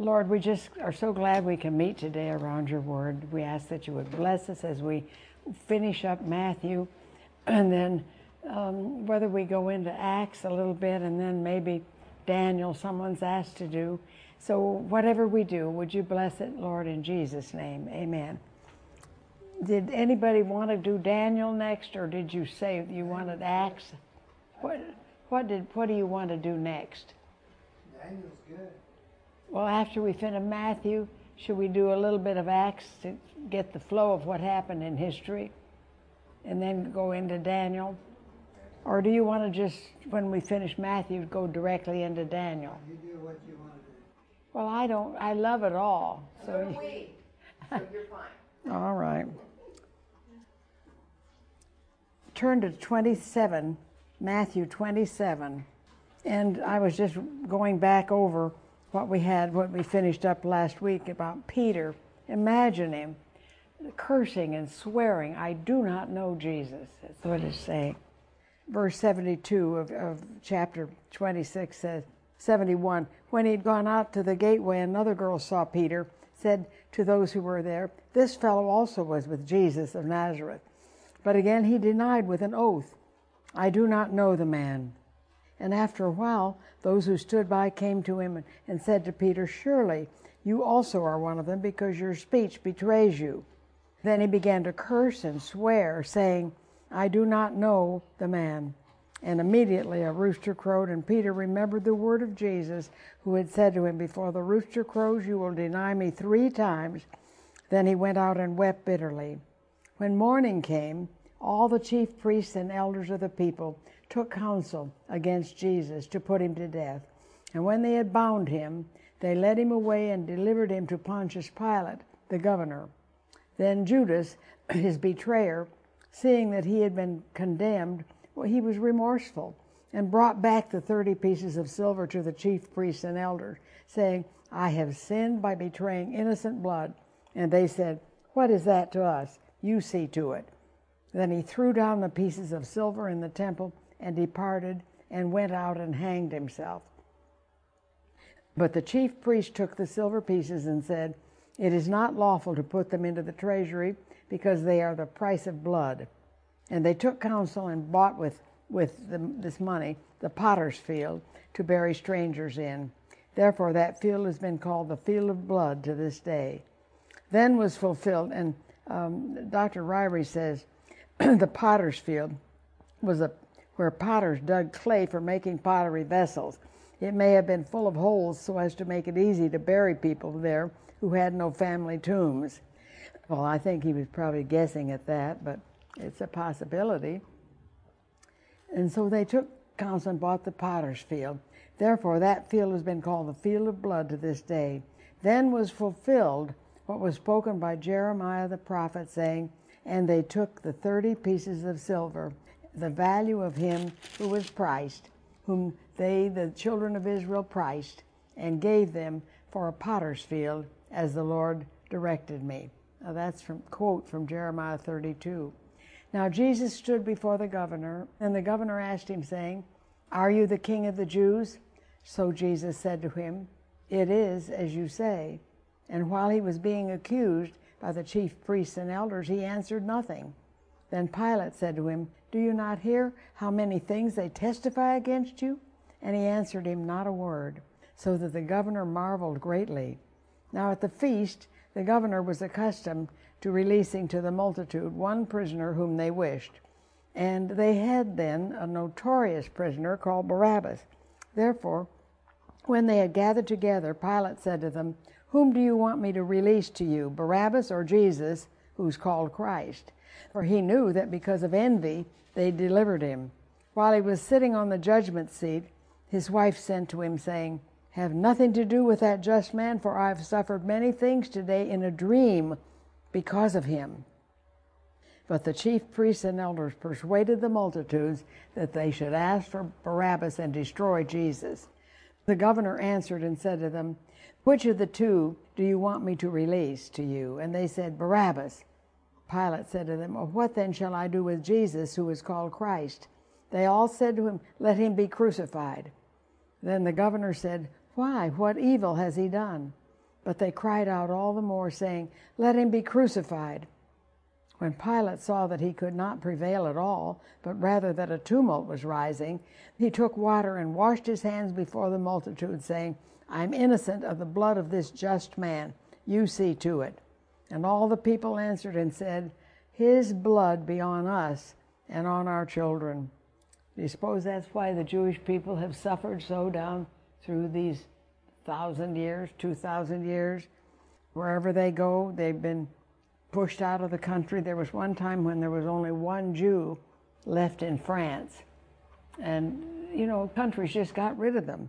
Lord, we just are so glad we can meet today around your word. We ask that you would bless us as we finish up Matthew and then um, whether we go into Acts a little bit and then maybe Daniel, someone's asked to do. So, whatever we do, would you bless it, Lord, in Jesus' name? Amen. Did anybody want to do Daniel next, or did you say you wanted Acts? What, what, did, what do you want to do next? Daniel's good. Well, after we finish Matthew, should we do a little bit of Acts to get the flow of what happened in history and then go into Daniel? Or do you want to just, when we finish Matthew, go directly into Daniel? You do what you want to do. Well, I don't, I love it all. So do we. So you're fine. All right. Turn to 27, Matthew 27. And I was just going back over what we had, what we finished up last week about Peter. Imagine him cursing and swearing, I do not know Jesus. That's what it's saying. Verse 72 of, of chapter 26 says, 71, when he'd gone out to the gateway, another girl saw Peter, said to those who were there, This fellow also was with Jesus of Nazareth. But again he denied with an oath, I do not know the man. And after a while, those who stood by came to him and said to Peter, Surely you also are one of them, because your speech betrays you. Then he began to curse and swear, saying, I do not know the man. And immediately a rooster crowed, and Peter remembered the word of Jesus, who had said to him, Before the rooster crows, you will deny me three times. Then he went out and wept bitterly. When morning came, all the chief priests and elders of the people took counsel against Jesus to put him to death. And when they had bound him, they led him away and delivered him to Pontius Pilate, the governor. Then Judas, his betrayer, seeing that he had been condemned, well, he was remorseful and brought back the thirty pieces of silver to the chief priests and elders, saying, I have sinned by betraying innocent blood. And they said, What is that to us? You see to it. Then he threw down the pieces of silver in the temple and departed and went out and hanged himself. But the chief priest took the silver pieces and said, It is not lawful to put them into the treasury because they are the price of blood. And they took counsel and bought with, with the, this money the potter's field to bury strangers in. Therefore, that field has been called the field of blood to this day. Then was fulfilled, and um, Dr. Ryrie says the potter's field was a, where potters dug clay for making pottery vessels. It may have been full of holes so as to make it easy to bury people there who had no family tombs. Well, I think he was probably guessing at that, but it's a possibility. And so they took counsel and bought the potter's field. Therefore, that field has been called the field of blood to this day. Then was fulfilled what was spoken by Jeremiah the prophet, saying, And they took the thirty pieces of silver, the value of him who was priced, whom they, the children of Israel, priced, and gave them for a potter's field, as the Lord directed me. Now that's from quote from Jeremiah 32. Now Jesus stood before the governor, and the governor asked him, saying, Are you the king of the Jews? So Jesus said to him, It is as you say. And while he was being accused by the chief priests and elders, he answered nothing. Then Pilate said to him, Do you not hear how many things they testify against you? And he answered him not a word, so that the governor marveled greatly. Now at the feast, the governor was accustomed to releasing to the multitude one prisoner whom they wished. And they had then a notorious prisoner called Barabbas. Therefore, when they had gathered together, Pilate said to them, Whom do you want me to release to you, Barabbas or Jesus, who's called Christ? For he knew that because of envy they delivered him. While he was sitting on the judgment seat, his wife sent to him, saying, Have nothing to do with that just man, for I have suffered many things today in a dream because of him. But the chief priests and elders persuaded the multitudes that they should ask for Barabbas and destroy Jesus. The governor answered and said to them, Which of the two do you want me to release to you? And they said, Barabbas. Pilate said to them, well, What then shall I do with Jesus, who is called Christ? They all said to him, Let him be crucified. Then the governor said, Why? What evil has he done? But they cried out all the more, saying, Let him be crucified. When Pilate saw that he could not prevail at all, but rather that a tumult was rising, he took water and washed his hands before the multitude, saying, I am innocent of the blood of this just man. You see to it. And all the people answered and said, His blood be on us and on our children. Do you suppose that's why the Jewish people have suffered so down through these thousand years, two thousand years? Wherever they go, they've been pushed out of the country. There was one time when there was only one Jew left in France. And, you know, countries just got rid of them.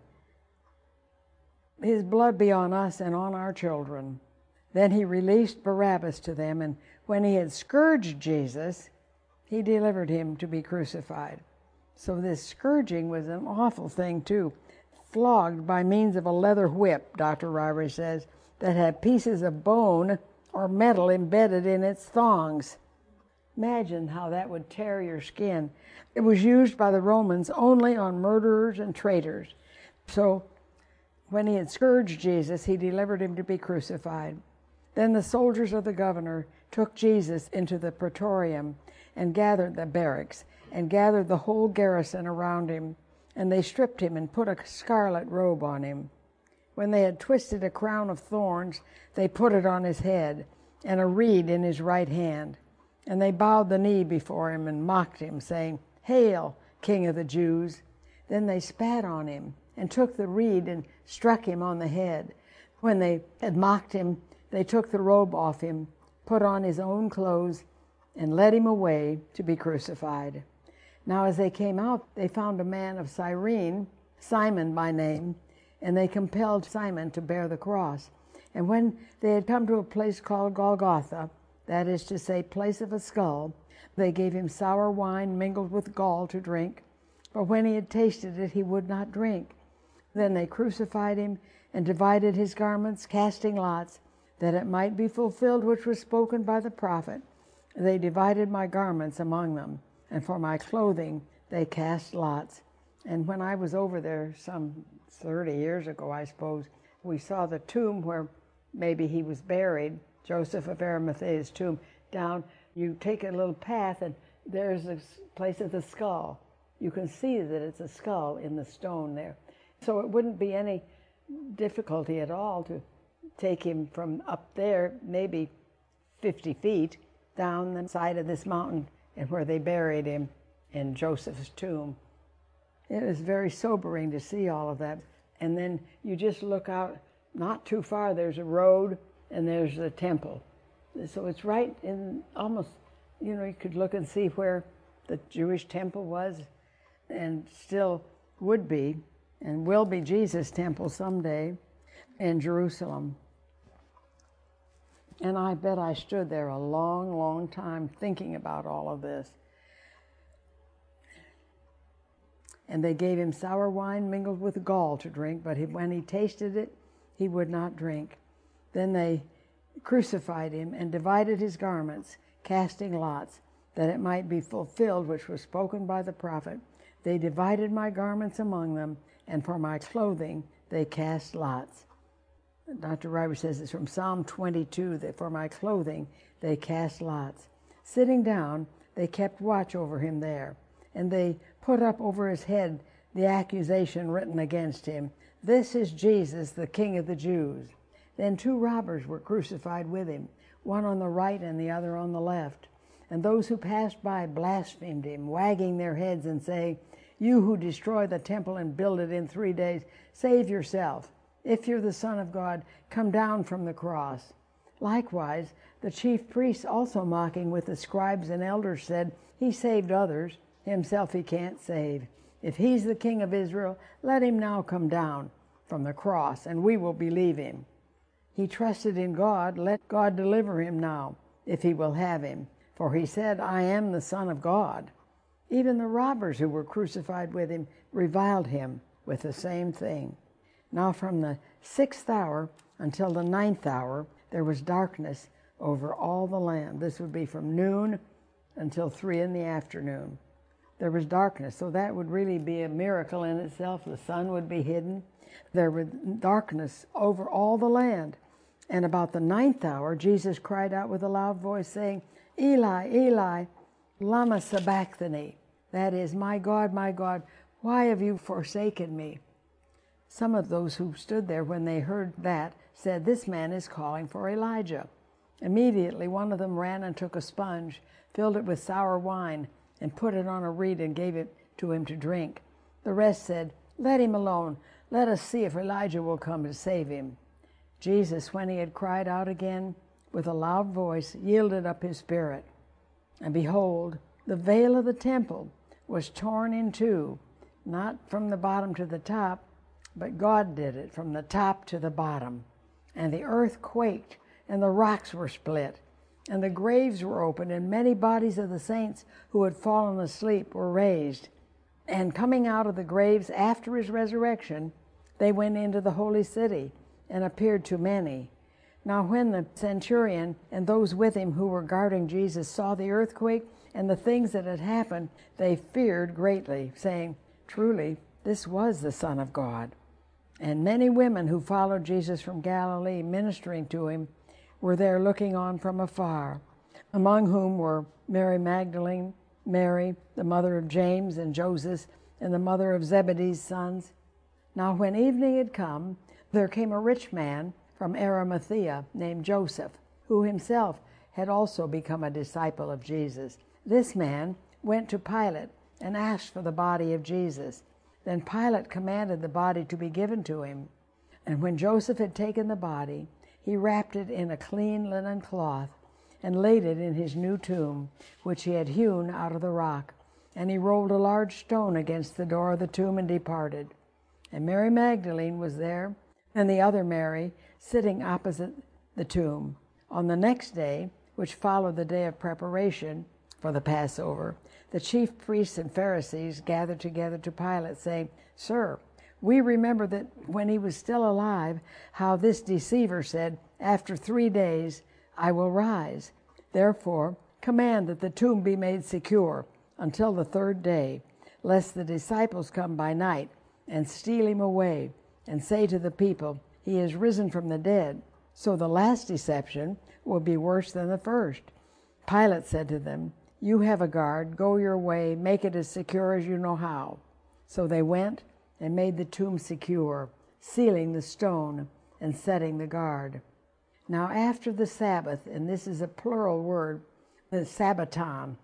His blood be on us and on our children. Then he released Barabbas to them, and when he had scourged Jesus, he delivered him to be crucified. So this scourging was an awful thing, too. Flogged by means of a leather whip, Dr. Ryrie says, that had pieces of bone or metal embedded in its thongs. Imagine how that would tear your skin. It was used by the Romans only on murderers and traitors. So when he had scourged Jesus, he delivered him to be crucified. Then the soldiers of the governor took Jesus into the praetorium and gathered the barracks and gathered the whole garrison around him. And they stripped him and put a scarlet robe on him. When they had twisted a crown of thorns, they put it on his head, and a reed in his right hand. And they bowed the knee before him and mocked him, saying, Hail, King of the Jews! Then they spat on him, and took the reed and struck him on the head. When they had mocked him, they took the robe off him, put on his own clothes, and led him away to be crucified. Now, as they came out, they found a man of Cyrene, Simon by name, and they compelled Simon to bear the cross. And when they had come to a place called Golgotha, that is to say, place of a skull, they gave him sour wine mingled with gall to drink. But when he had tasted it, he would not drink. Then they crucified him and divided his garments, casting lots, that it might be fulfilled which was spoken by the prophet. They divided my garments among them, and for my clothing they cast lots. And when I was over there some 30 years ago, I suppose, we saw the tomb where maybe he was buried, Joseph of Arimathea's tomb, down. You take a little path, and there's a place of the skull. You can see that it's a skull in the stone there. So it wouldn't be any difficulty at all to take him from up there, maybe 50 feet, down the side of this mountain and where they buried him in Joseph's tomb. It was very sobering to see all of that. And then you just look out, not too far, there's a road and there's the temple. So it's right in almost, you know, you could look and see where the Jewish temple was and still would be and will be Jesus' temple someday in Jerusalem. And I bet I stood there a long, long time thinking about all of this. And they gave him sour wine mingled with gall to drink, but he, when he tasted it, he would not drink. Then they crucified him and divided his garments, casting lots, that it might be fulfilled which was spoken by the prophet. They divided my garments among them, and for my clothing they cast lots. Dr. Ryrie says it's from Psalm 22 that for my clothing they cast lots. Sitting down, they kept watch over him there, and they put up over his head the accusation written against him This is Jesus, the King of the Jews. Then two robbers were crucified with him, one on the right and the other on the left. And those who passed by blasphemed him, wagging their heads and saying, You who destroy the temple and build it in three days, save yourself. If you're the Son of God, come down from the cross. Likewise, the chief priests, also mocking with the scribes and elders, said, He saved others, himself he can't save. If he's the king of Israel, let him now come down from the cross, and we will believe him. He trusted in God, let God deliver him now, if he will have him. For he said, I am the Son of God. Even the robbers who were crucified with him reviled him with the same thing. Now, from the sixth hour until the ninth hour, there was darkness over all the land. This would be from noon until three in the afternoon. There was darkness, so that would really be a miracle in itself. The sun would be hidden. There was darkness over all the land. And about the ninth hour, Jesus cried out with a loud voice, saying, Eli, Eli, Lama Sabachthani. That is, My God, my God, why have you forsaken me? Some of those who stood there when they heard that said, This man is calling for Elijah. Immediately, one of them ran and took a sponge, filled it with sour wine, and put it on a reed and gave it to him to drink. The rest said, Let him alone. Let us see if Elijah will come to save him. Jesus, when he had cried out again with a loud voice, yielded up his spirit. And behold, the veil of the temple was torn in two, not from the bottom to the top, but God did it from the top to the bottom. And the earth quaked, and the rocks were split, and the graves were opened, and many bodies of the saints who had fallen asleep were raised. And coming out of the graves after his resurrection, they went into the holy city and appeared to many. Now, when the centurion and those with him who were guarding Jesus saw the earthquake and the things that had happened, they feared greatly, saying, Truly, this was the Son of God. And many women who followed Jesus from Galilee, ministering to him, were there looking on from afar, among whom were Mary Magdalene, Mary, the mother of James and Joseph, and the mother of Zebedee's sons. Now, when evening had come, there came a rich man from Arimathea named Joseph, who himself had also become a disciple of Jesus. This man went to Pilate and asked for the body of Jesus. Then Pilate commanded the body to be given to him. And when Joseph had taken the body, he wrapped it in a clean linen cloth and laid it in his new tomb, which he had hewn out of the rock. And he rolled a large stone against the door of the tomb and departed. And Mary Magdalene was there and the other Mary sitting opposite the tomb. On the next day, which followed the day of preparation for the Passover, the chief priests and Pharisees gathered together to Pilate, saying, Sir, we remember that when he was still alive, how this deceiver said, After three days I will rise. Therefore, command that the tomb be made secure until the third day, lest the disciples come by night and steal him away and say to the people, He is risen from the dead. So the last deception will be worse than the first. Pilate said to them, You have a guard, go your way, make it as secure as you know how. So they went and made the tomb secure, sealing the stone and setting the guard. Now, after the Sabbath, and this is a plural word, the Sabbaton.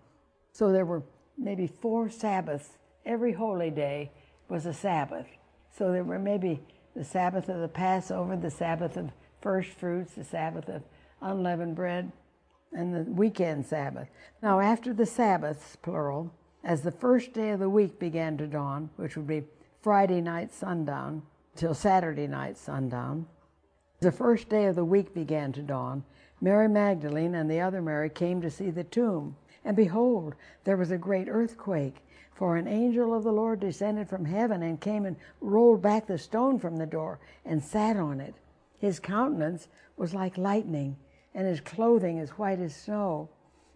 So there were maybe four Sabbaths. Every holy day was a Sabbath. So there were maybe the Sabbath of the Passover, the Sabbath of first fruits, the Sabbath of unleavened bread, and the weekend Sabbath. Now, after the Sabbaths, plural, as the first day of the week began to dawn, which would be Friday night sundown till Saturday night sundown, the first day of the week began to dawn. Mary Magdalene and the other Mary came to see the tomb. And behold, there was a great earthquake, for an angel of the Lord descended from heaven and came and rolled back the stone from the door and sat on it. His countenance was like lightning, and his clothing as white as snow.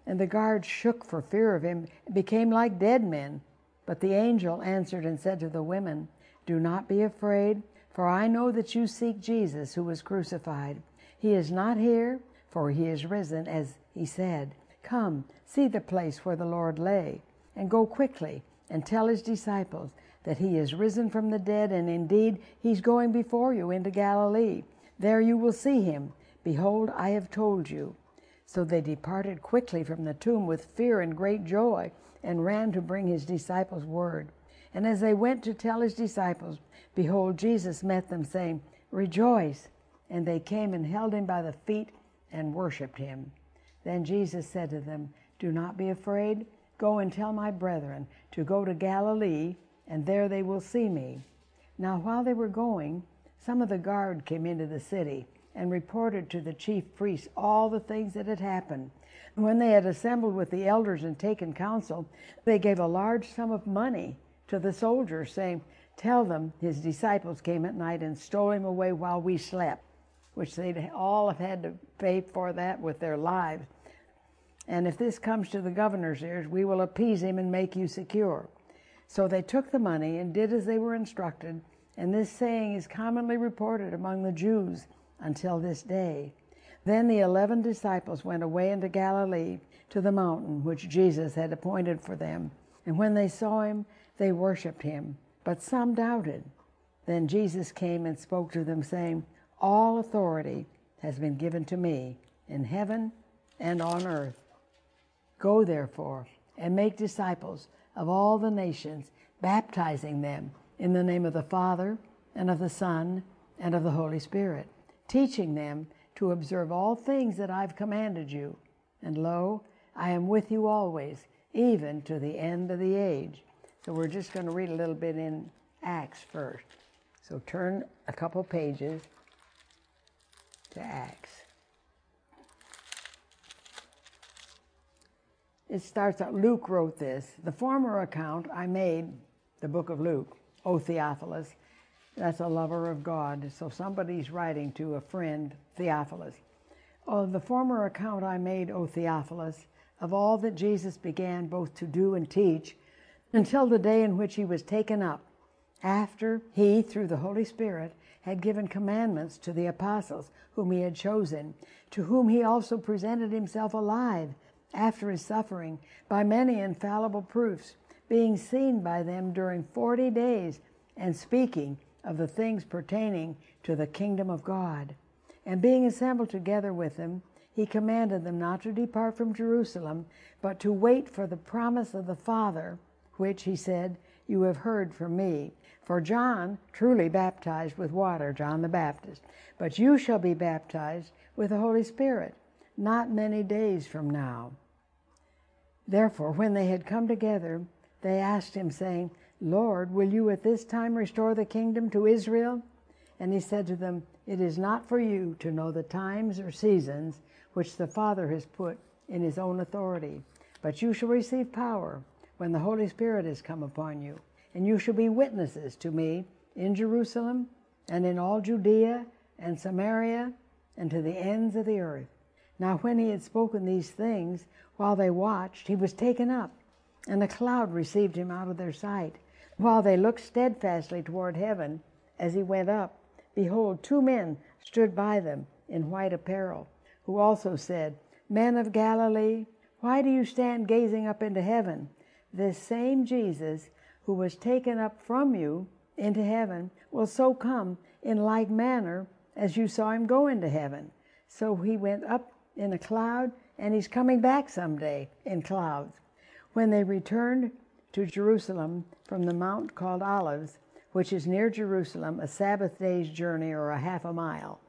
And the guards shook for fear of him and became like dead men. But the angel answered and said to the women, Do not be afraid, for I know that you seek Jesus who was crucified. He is not here, for he is risen, as he said. Come, see the place where the Lord lay, and go quickly and tell his disciples that he is risen from the dead, and indeed he's going before you into Galilee. There you will see him. Behold, I have told you. So they departed quickly from the tomb with fear and great joy, and ran to bring his disciples word. And as they went to tell his disciples, behold, Jesus met them, saying, Rejoice! And they came and held him by the feet and worshipped him. Then Jesus said to them, Do not be afraid. Go and tell my brethren to go to Galilee, and there they will see me. Now, while they were going, some of the guard came into the city and reported to the chief priests all the things that had happened. When they had assembled with the elders and taken counsel, they gave a large sum of money to the soldiers, saying, Tell them his disciples came at night and stole him away while we slept, which they'd all have had to pay for that with their lives. And if this comes to the governor's ears, we will appease him and make you secure. So they took the money and did as they were instructed, and this saying is commonly reported among the Jews until this day. Then the eleven disciples went away into Galilee to the mountain which Jesus had appointed for them. And when they saw him, they worshipped him, but some doubted. Then Jesus came and spoke to them, saying, All authority has been given to me in heaven and on earth. Go therefore and make disciples of all the nations, baptizing them in the name of the Father and of the Son and of the Holy Spirit, teaching them to observe all things that I've commanded you. And lo, I am with you always, even to the end of the age. So we're just going to read a little bit in Acts first. So turn a couple pages to Acts. It starts out, Luke wrote this. The former account I made, the book of Luke, O Theophilus, that's a lover of God. So somebody's writing to a friend, Theophilus. Oh, the former account I made, O Theophilus, of all that Jesus began both to do and teach until the day in which he was taken up, after he, through the Holy Spirit, had given commandments to the apostles whom he had chosen, to whom he also presented himself alive after his suffering by many infallible proofs, being seen by them during forty days, and speaking of the things pertaining to the kingdom of God. And being assembled together with them, he commanded them not to depart from Jerusalem, but to wait for the promise of the Father, which, he said, you have heard from me. For John truly baptized with water, John the Baptist, but you shall be baptized with the Holy Spirit not many days from now. Therefore, when they had come together, they asked him, saying, Lord, will you at this time restore the kingdom to Israel? And he said to them, It is not for you to know the times or seasons which the Father has put in his own authority, but you shall receive power when the Holy Spirit has come upon you, and you shall be witnesses to me in Jerusalem and in all Judea and Samaria and to the ends of the earth. Now, when he had spoken these things, while they watched, he was taken up, and a cloud received him out of their sight. While they looked steadfastly toward heaven as he went up, behold, two men stood by them in white apparel, who also said, Men of Galilee, why do you stand gazing up into heaven? This same Jesus who was taken up from you into heaven will so come in like manner as you saw him go into heaven. So he went up in a cloud, and he's coming back someday in clouds. When they returned to Jerusalem from the mount called Olives, which is near Jerusalem, a Sabbath day's journey or a half a mile.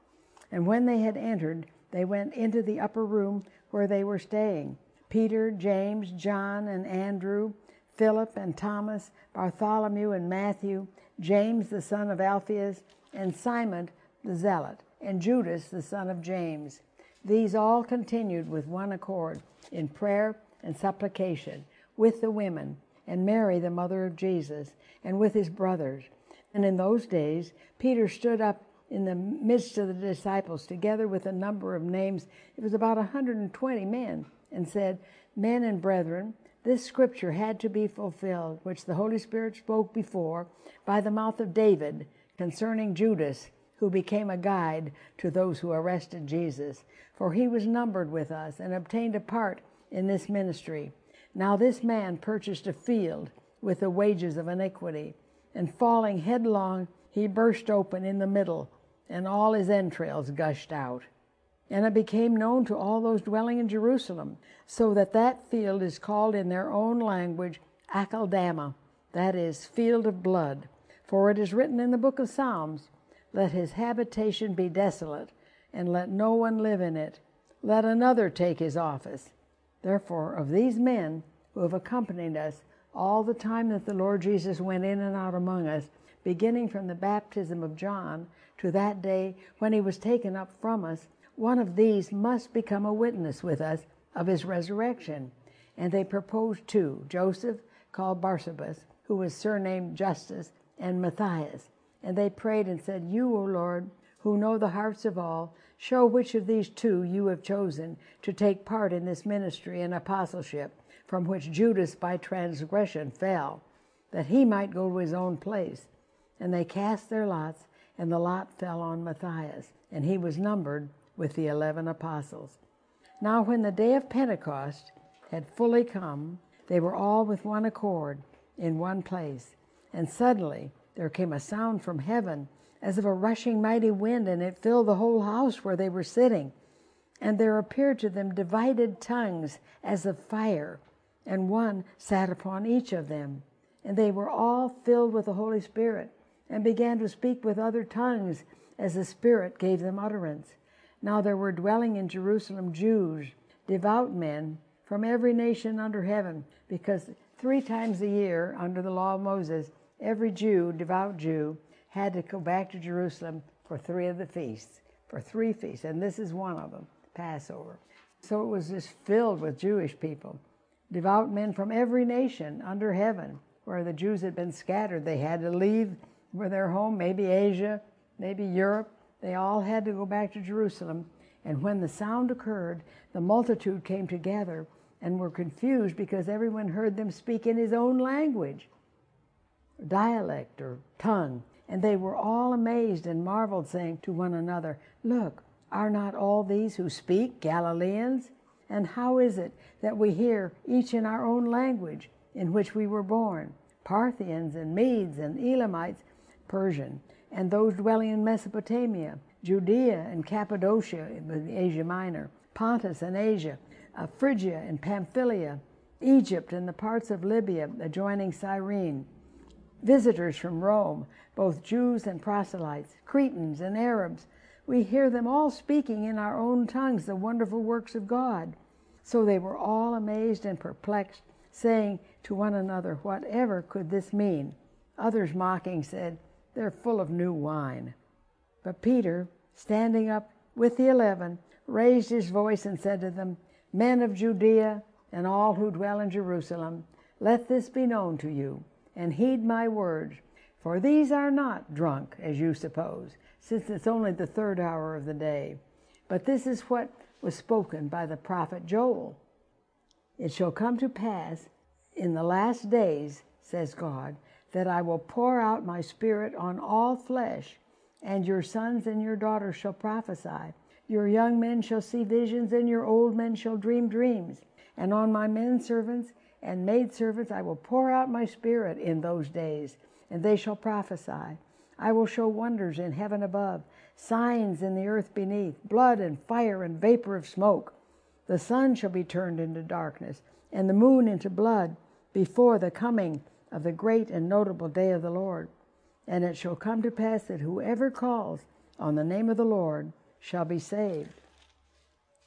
And when they had entered, they went into the upper room where they were staying. Peter, James, John, and Andrew, Philip and Thomas, Bartholomew and Matthew, James the son of Alphaeus, and Simon the Zealot, and Judas the son of James. These all continued with one accord in prayer and supplication with the women and Mary, the mother of Jesus, and with his brothers. And in those days, Peter stood up in the midst of the disciples, together with a number of names. It was about 120 men, and said, Men and brethren, this scripture had to be fulfilled, which the Holy Spirit spoke before by the mouth of David concerning Judas, who became a guide to those who arrested Jesus. For he was numbered with us and obtained a part in this ministry. Now this man purchased a field with the wages of iniquity, and falling headlong, he burst open in the middle, and all his entrails gushed out. And it became known to all those dwelling in Jerusalem, so that that field is called in their own language Akeldama, that is, field of blood. For it is written in the book of Psalms, Let his habitation be desolate, and let no one live in it. Let another take his office. Therefore, of these men who have accompanied us all the time that the Lord Jesus went in and out among us, beginning from the baptism of John to that day when he was taken up from us, one of these must become a witness with us of his resurrection. And they proposed two Joseph, called Barsabas, who was surnamed Justus, and Matthias. And they prayed and said, You, O Lord, who know the hearts of all, show which of these two you have chosen to take part in this ministry and apostleship, from which Judas by transgression fell, that he might go to his own place. And they cast their lots, and the lot fell on Matthias, and he was numbered with the eleven apostles. Now, when the day of Pentecost had fully come, they were all with one accord in one place. And suddenly there came a sound from heaven as of a rushing mighty wind, and it filled the whole house where they were sitting. And there appeared to them divided tongues as of fire, and one sat upon each of them. And they were all filled with the Holy Spirit, and began to speak with other tongues as the Spirit gave them utterance. Now there were dwelling in Jerusalem Jews, devout men from every nation under heaven, because three times a year, under the law of Moses, every Jew, devout Jew, had to go back to Jerusalem for three of the feasts, for three feasts, and this is one of them, Passover. So it was just filled with Jewish people, devout men from every nation under heaven, where the Jews had been scattered. They had to leave where their home, maybe Asia, maybe Europe. They all had to go back to Jerusalem. And when the sound occurred, the multitude came together and were confused because everyone heard them speak in his own language, dialect or tongue. And they were all amazed and marveled, saying to one another, Look, are not all these who speak Galileans? And how is it that we hear each in our own language in which we were born? Parthians and Medes and Elamites, Persian, and those dwelling in Mesopotamia, Judea and Cappadocia, in Asia Minor, Pontus and Asia, Phrygia and Pamphylia, Egypt and the parts of Libya adjoining Cyrene, visitors from Rome, both Jews and proselytes, Cretans and Arabs. We hear them all speaking in our own tongues the wonderful works of God. So they were all amazed and perplexed, saying to one another, Whatever could this mean? Others mocking said, They're full of new wine. But Peter, standing up with the eleven, raised his voice and said to them, Men of Judea and all who dwell in Jerusalem, let this be known to you, and heed my words. For these are not drunk, as you suppose, since it's only the third hour of the day. But this is what was spoken by the prophet Joel. It shall come to pass in the last days, says God, that I will pour out my spirit on all flesh, and your sons and your daughters shall prophesy. Your young men shall see visions, and your old men shall dream dreams. And on my men servants and maidservants I will pour out my spirit in those days, and they shall prophesy. I will show wonders in heaven above, signs in the earth beneath, blood and fire and vapor of smoke. The sun shall be turned into darkness, and the moon into blood, before the coming of the great and notable day of the Lord. And it shall come to pass that whoever calls on the name of the Lord shall be saved.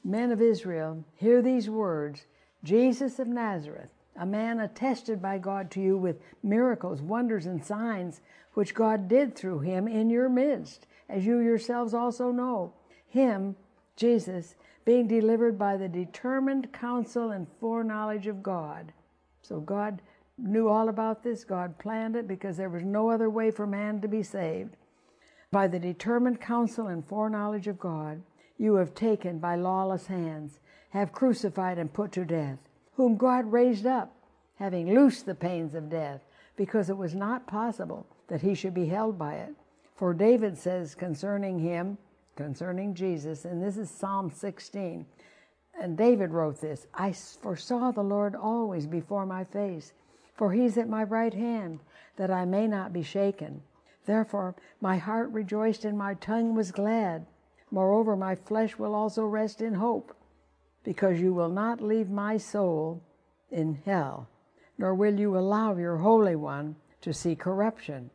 Men of Israel, hear these words Jesus of Nazareth, a man attested by God to you with miracles, wonders, and signs, which God did through him in your midst, as you yourselves also know. Him, Jesus, being delivered by the determined counsel and foreknowledge of God. So God knew all about this. God planned it because there was no other way for man to be saved by the determined counsel and foreknowledge of God, you have taken by lawless hands, have crucified and put to death, whom God raised up, having loosed the pains of death, because it was not possible that he should be held by it. For David says concerning him, concerning Jesus, and this is Psalm 16, and David wrote this I foresaw the Lord always before my face, for he's at my right hand, that I may not be shaken. Therefore my heart rejoiced and my tongue was glad. Moreover, my flesh will also rest in hope, because you will not leave my soul in hell, nor will you allow your Holy One to see corruption.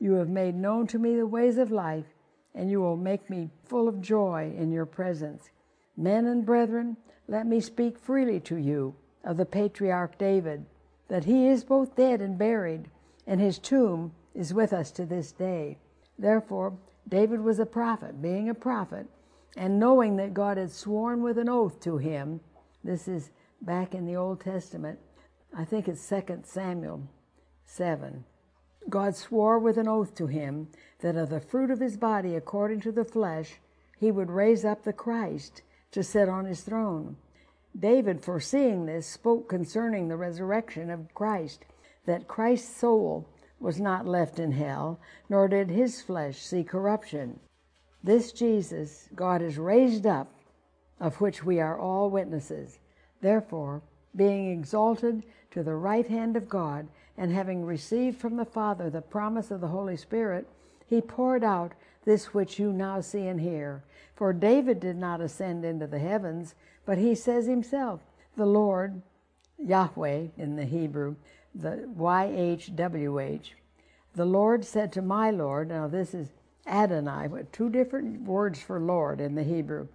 You have made known to me the ways of life, and you will make me full of joy in your presence. Men and brethren, let me speak freely to you of the patriarch David, that he is both dead and buried, and his tomb is with us to this day. Therefore, David was a prophet, being a prophet, and knowing that God had sworn with an oath to him. This is back in the Old Testament. I think it's 2 Samuel 7. God swore with an oath to him that of the fruit of his body, according to the flesh, he would raise up the Christ to sit on his throne. David, foreseeing this, spoke concerning the resurrection of Christ, that Christ's soul was not left in hell, nor did his flesh see corruption. This Jesus God is raised up, of which we are all witnesses. Therefore, being exalted to the right hand of God, and having received from the Father the promise of the Holy Spirit, he poured out this which you now see and hear. For David did not ascend into the heavens, but he says himself, The Lord, Yahweh in the Hebrew, the YHWH, the Lord said to my Lord, now this is Adonai, two different words for Lord in the Hebrew.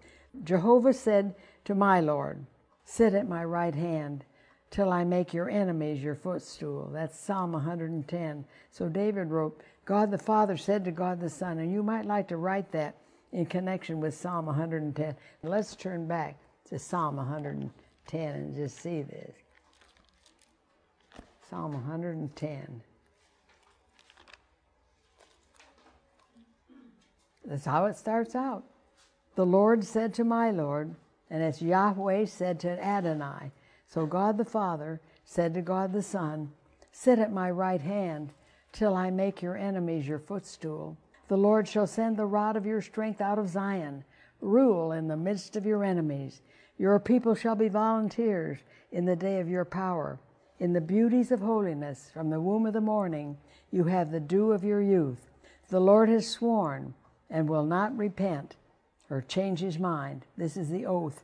Jehovah said to my Lord, Sit at my right hand till I make your enemies your footstool. That's Psalm 110. So David wrote, God the Father said to God the Son, and you might like to write that in connection with Psalm 110. Let's turn back to Psalm 110 and just see this. Psalm 110. That's how it starts out. The Lord said to my Lord, and it's Yahweh said to Adonai. So God the Father said to God the Son, Sit at my right hand till I make your enemies your footstool. The Lord shall send the rod of your strength out of Zion, rule in the midst of your enemies. Your people shall be volunteers in the day of your power. In the beauties of holiness, from the womb of the morning, you have the dew of your youth. The Lord has sworn and will not repent or change his mind. This is the oath.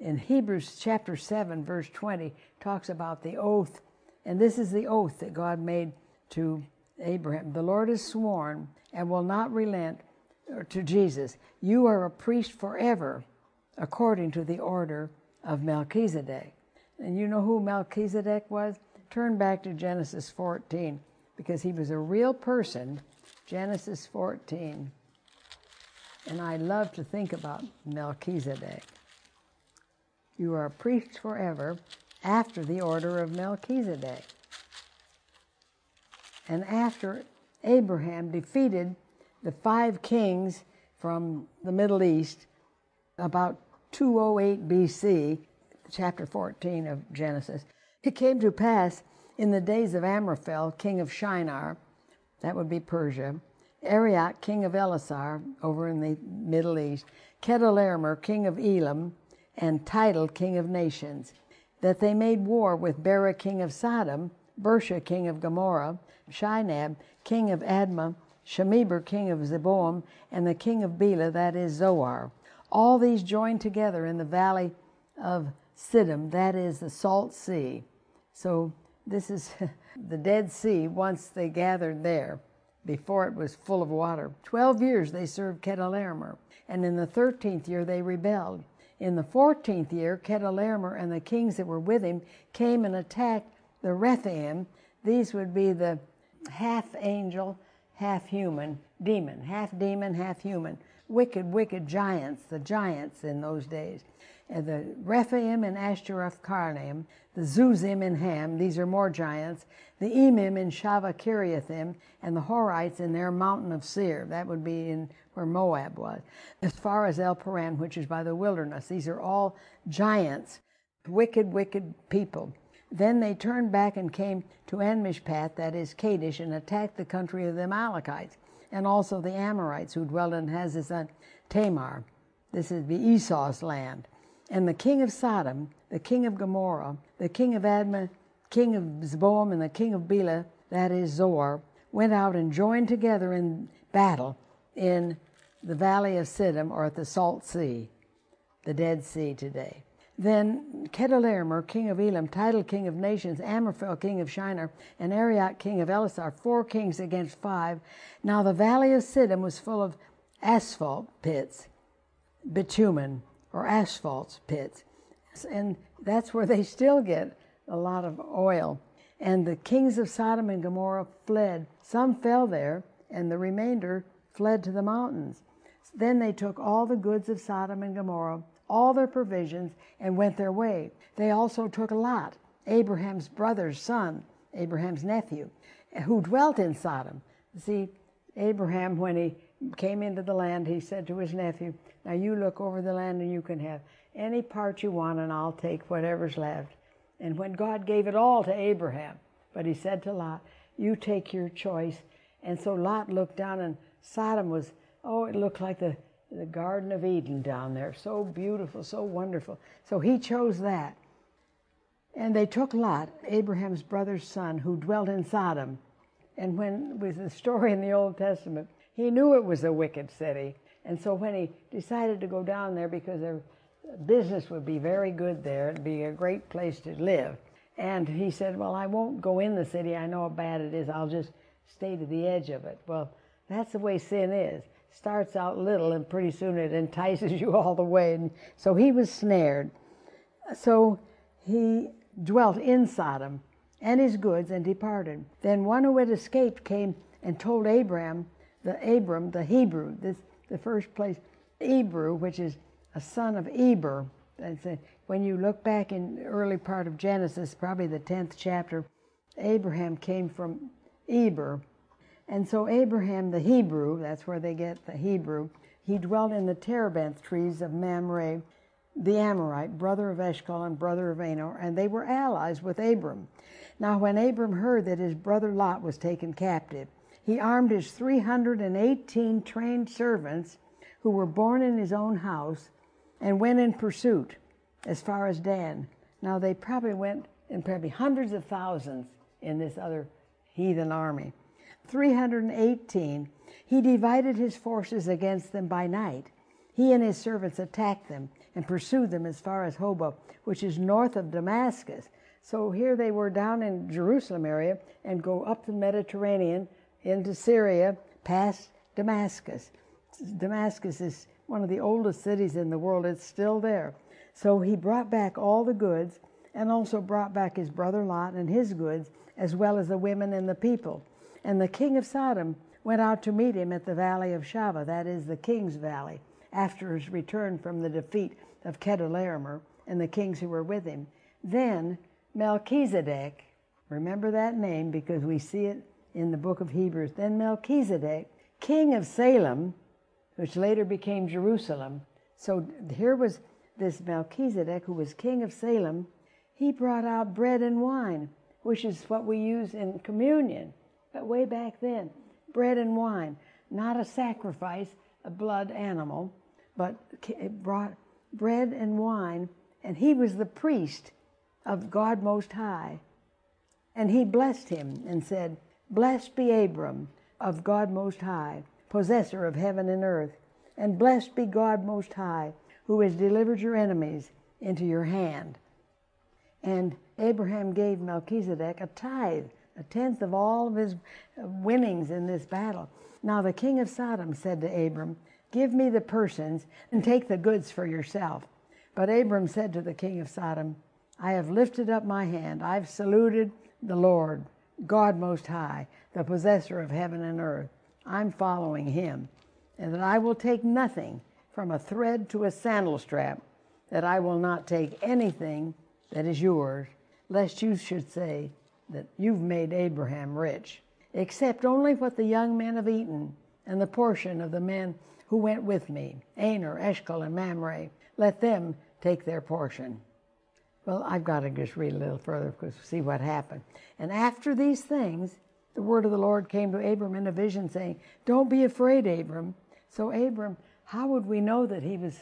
In Hebrews chapter 7, verse 20, talks about the oath, and this is the oath that God made to Abraham. The Lord has sworn and will not relent uh, to Jesus. You are a priest forever, according to the order of Melchizedek. And you know who Melchizedek was? Turn back to Genesis 14, because he was a real person. Genesis 14. And I love to think about Melchizedek. You are a priest forever after the order of Melchizedek. And after Abraham defeated the five kings from the Middle East about 208 BC, chapter 14 of Genesis, it came to pass in the days of Amraphel, king of Shinar, that would be Persia, Arioch, king of Ellasar, over in the Middle East, Chedorlaomer, king of Elam, and Tidal, king of nations, that they made war with Bera, king of Sodom, Birsha, king of Gomorrah, Shinab, king of Admah, Shemeber, king of Zeboam, and the king of Bela, that is Zoar. All these joined together in the valley of Siddim, that is the Salt Sea. So this is the Dead Sea once they gathered there before it was full of water. Twelve years they served Chedorlaomer, and in the thirteenth year they rebelled. In the fourteenth year, Chedorlaomer and the kings that were with him came and attacked the Rephaim. These would be the half angel, half human demon, half demon, half human. Wicked, wicked giants, the giants in those days. And the Rephaim and Ashtaroth Karnaim, the Zuzim and Ham, these are more giants, the Emim in Shaveh Kiriathim, and the Horites in their mountain of Seir. That would be in where Moab was. As far as El Paran, which is by the wilderness, these are all giants, wicked, wicked people. Then they turned back and came to Enmishpat, that is Kadesh, and attacked the country of the Amalekites, and also the Amorites who dwelt in Hazazon Tamar. This is the Esau's land. And the king of Sodom, the king of Gomorrah, the king of Admah, king of Zeboam, and the king of Bela, that is Zoar, went out and joined together in battle in the valley of Siddim, or at the Salt Sea, the Dead Sea today. Then Chedorlaomer, king of Elam, Tidal king of nations, Amraphel, king of Shinar, and Arioch, king of Ellasar, four kings against five. Now the valley of Siddim was full of asphalt pits, bitumen, or asphalt pits. And that's where they still get a lot of oil. And the kings of Sodom and Gomorrah fled. Some fell there, and the remainder fled to the mountains. Then they took all the goods of Sodom and Gomorrah, all their provisions, and went their way. They also took Lot, Abraham's brother's son, Abraham's nephew, who dwelt in Sodom. See, Abraham, when he came into the land, he said to his nephew, Now you look over the land and you can have any part you want, and I'll take whatever's left. And when God gave it all to Abraham, but he said to Lot, You take your choice. And so Lot looked down, and Sodom was, oh, it looked like the the Garden of Eden down there. So beautiful, so wonderful. So he chose that. And they took Lot, Abraham's brother's son, who dwelt in Sodom. And when with the story in the Old Testament, he knew it was a wicked city. And so when he decided to go down there because their business would be very good there, it'd be a great place to live. And he said, Well, I won't go in the city. I know how bad it is. I'll just stay to the edge of it. Well, that's the way sin is. Starts out little and pretty soon it entices you all the way. And so he was snared. So he dwelt in Sodom and his goods and departed. Then one who had escaped came and told Abram, the Abram, the Hebrew, this the first place, Hebrew, which is a son of Eber. That's a, when you look back in early part of Genesis, probably the tenth chapter, Abraham came from Eber. And so Abraham, the Hebrew, that's where they get the Hebrew, he dwelt in the terebinth trees of Mamre, the Amorite, brother of Eshcol and brother of Aner, and they were allies with Abram. Now, when Abram heard that his brother Lot was taken captive, he armed his 318 trained servants who were born in his own house and went in pursuit as far as Dan. Now, they probably went in probably hundreds of thousands in this other heathen army. 318. He divided his forces against them by night. He and his servants attacked them and pursued them as far as Hobah, which is north of Damascus. So here they were down in Jerusalem area and go up the Mediterranean into Syria past Damascus. Damascus is one of the oldest cities in the world. It's still there. So he brought back all the goods and also brought back his brother Lot and his goods, as well as the women and the people. And the king of Sodom went out to meet him at the valley of Shaveh, that is the king's valley, after his return from the defeat of Chedorlaomer and the kings who were with him. Then Melchizedek, remember that name because we see it in the book of Hebrews. Then Melchizedek, king of Salem, which later became Jerusalem. So here was this Melchizedek, who was king of Salem. He brought out bread and wine, which is what we use in communion. But way back then, bread and wine, not a sacrifice, a blood animal, but it brought bread and wine, and he was the priest of God Most High. And he blessed him and said, Blessed be Abram of God Most High, possessor of heaven and earth, and blessed be God Most High, who has delivered your enemies into your hand. And Abraham gave Melchizedek a tithe, a tenth of all of his winnings in this battle. Now the king of Sodom said to Abram, Give me the persons and take the goods for yourself. But Abram said to the king of Sodom, I have lifted up my hand, I've saluted the Lord, God Most High, the possessor of heaven and earth. I'm following him, and that I will take nothing from a thread to a sandal strap, that I will not take anything that is yours, lest you should say that you've made Abraham rich, except only what the young men have eaten, and the portion of the men who went with me, Aner, Eshcol, and Mamre. Let them take their portion. Well, I've got to just read a little further because see what happened. And after these things, the word of the Lord came to Abram in a vision, saying, Don't be afraid, Abram. So, Abram, how would we know that he was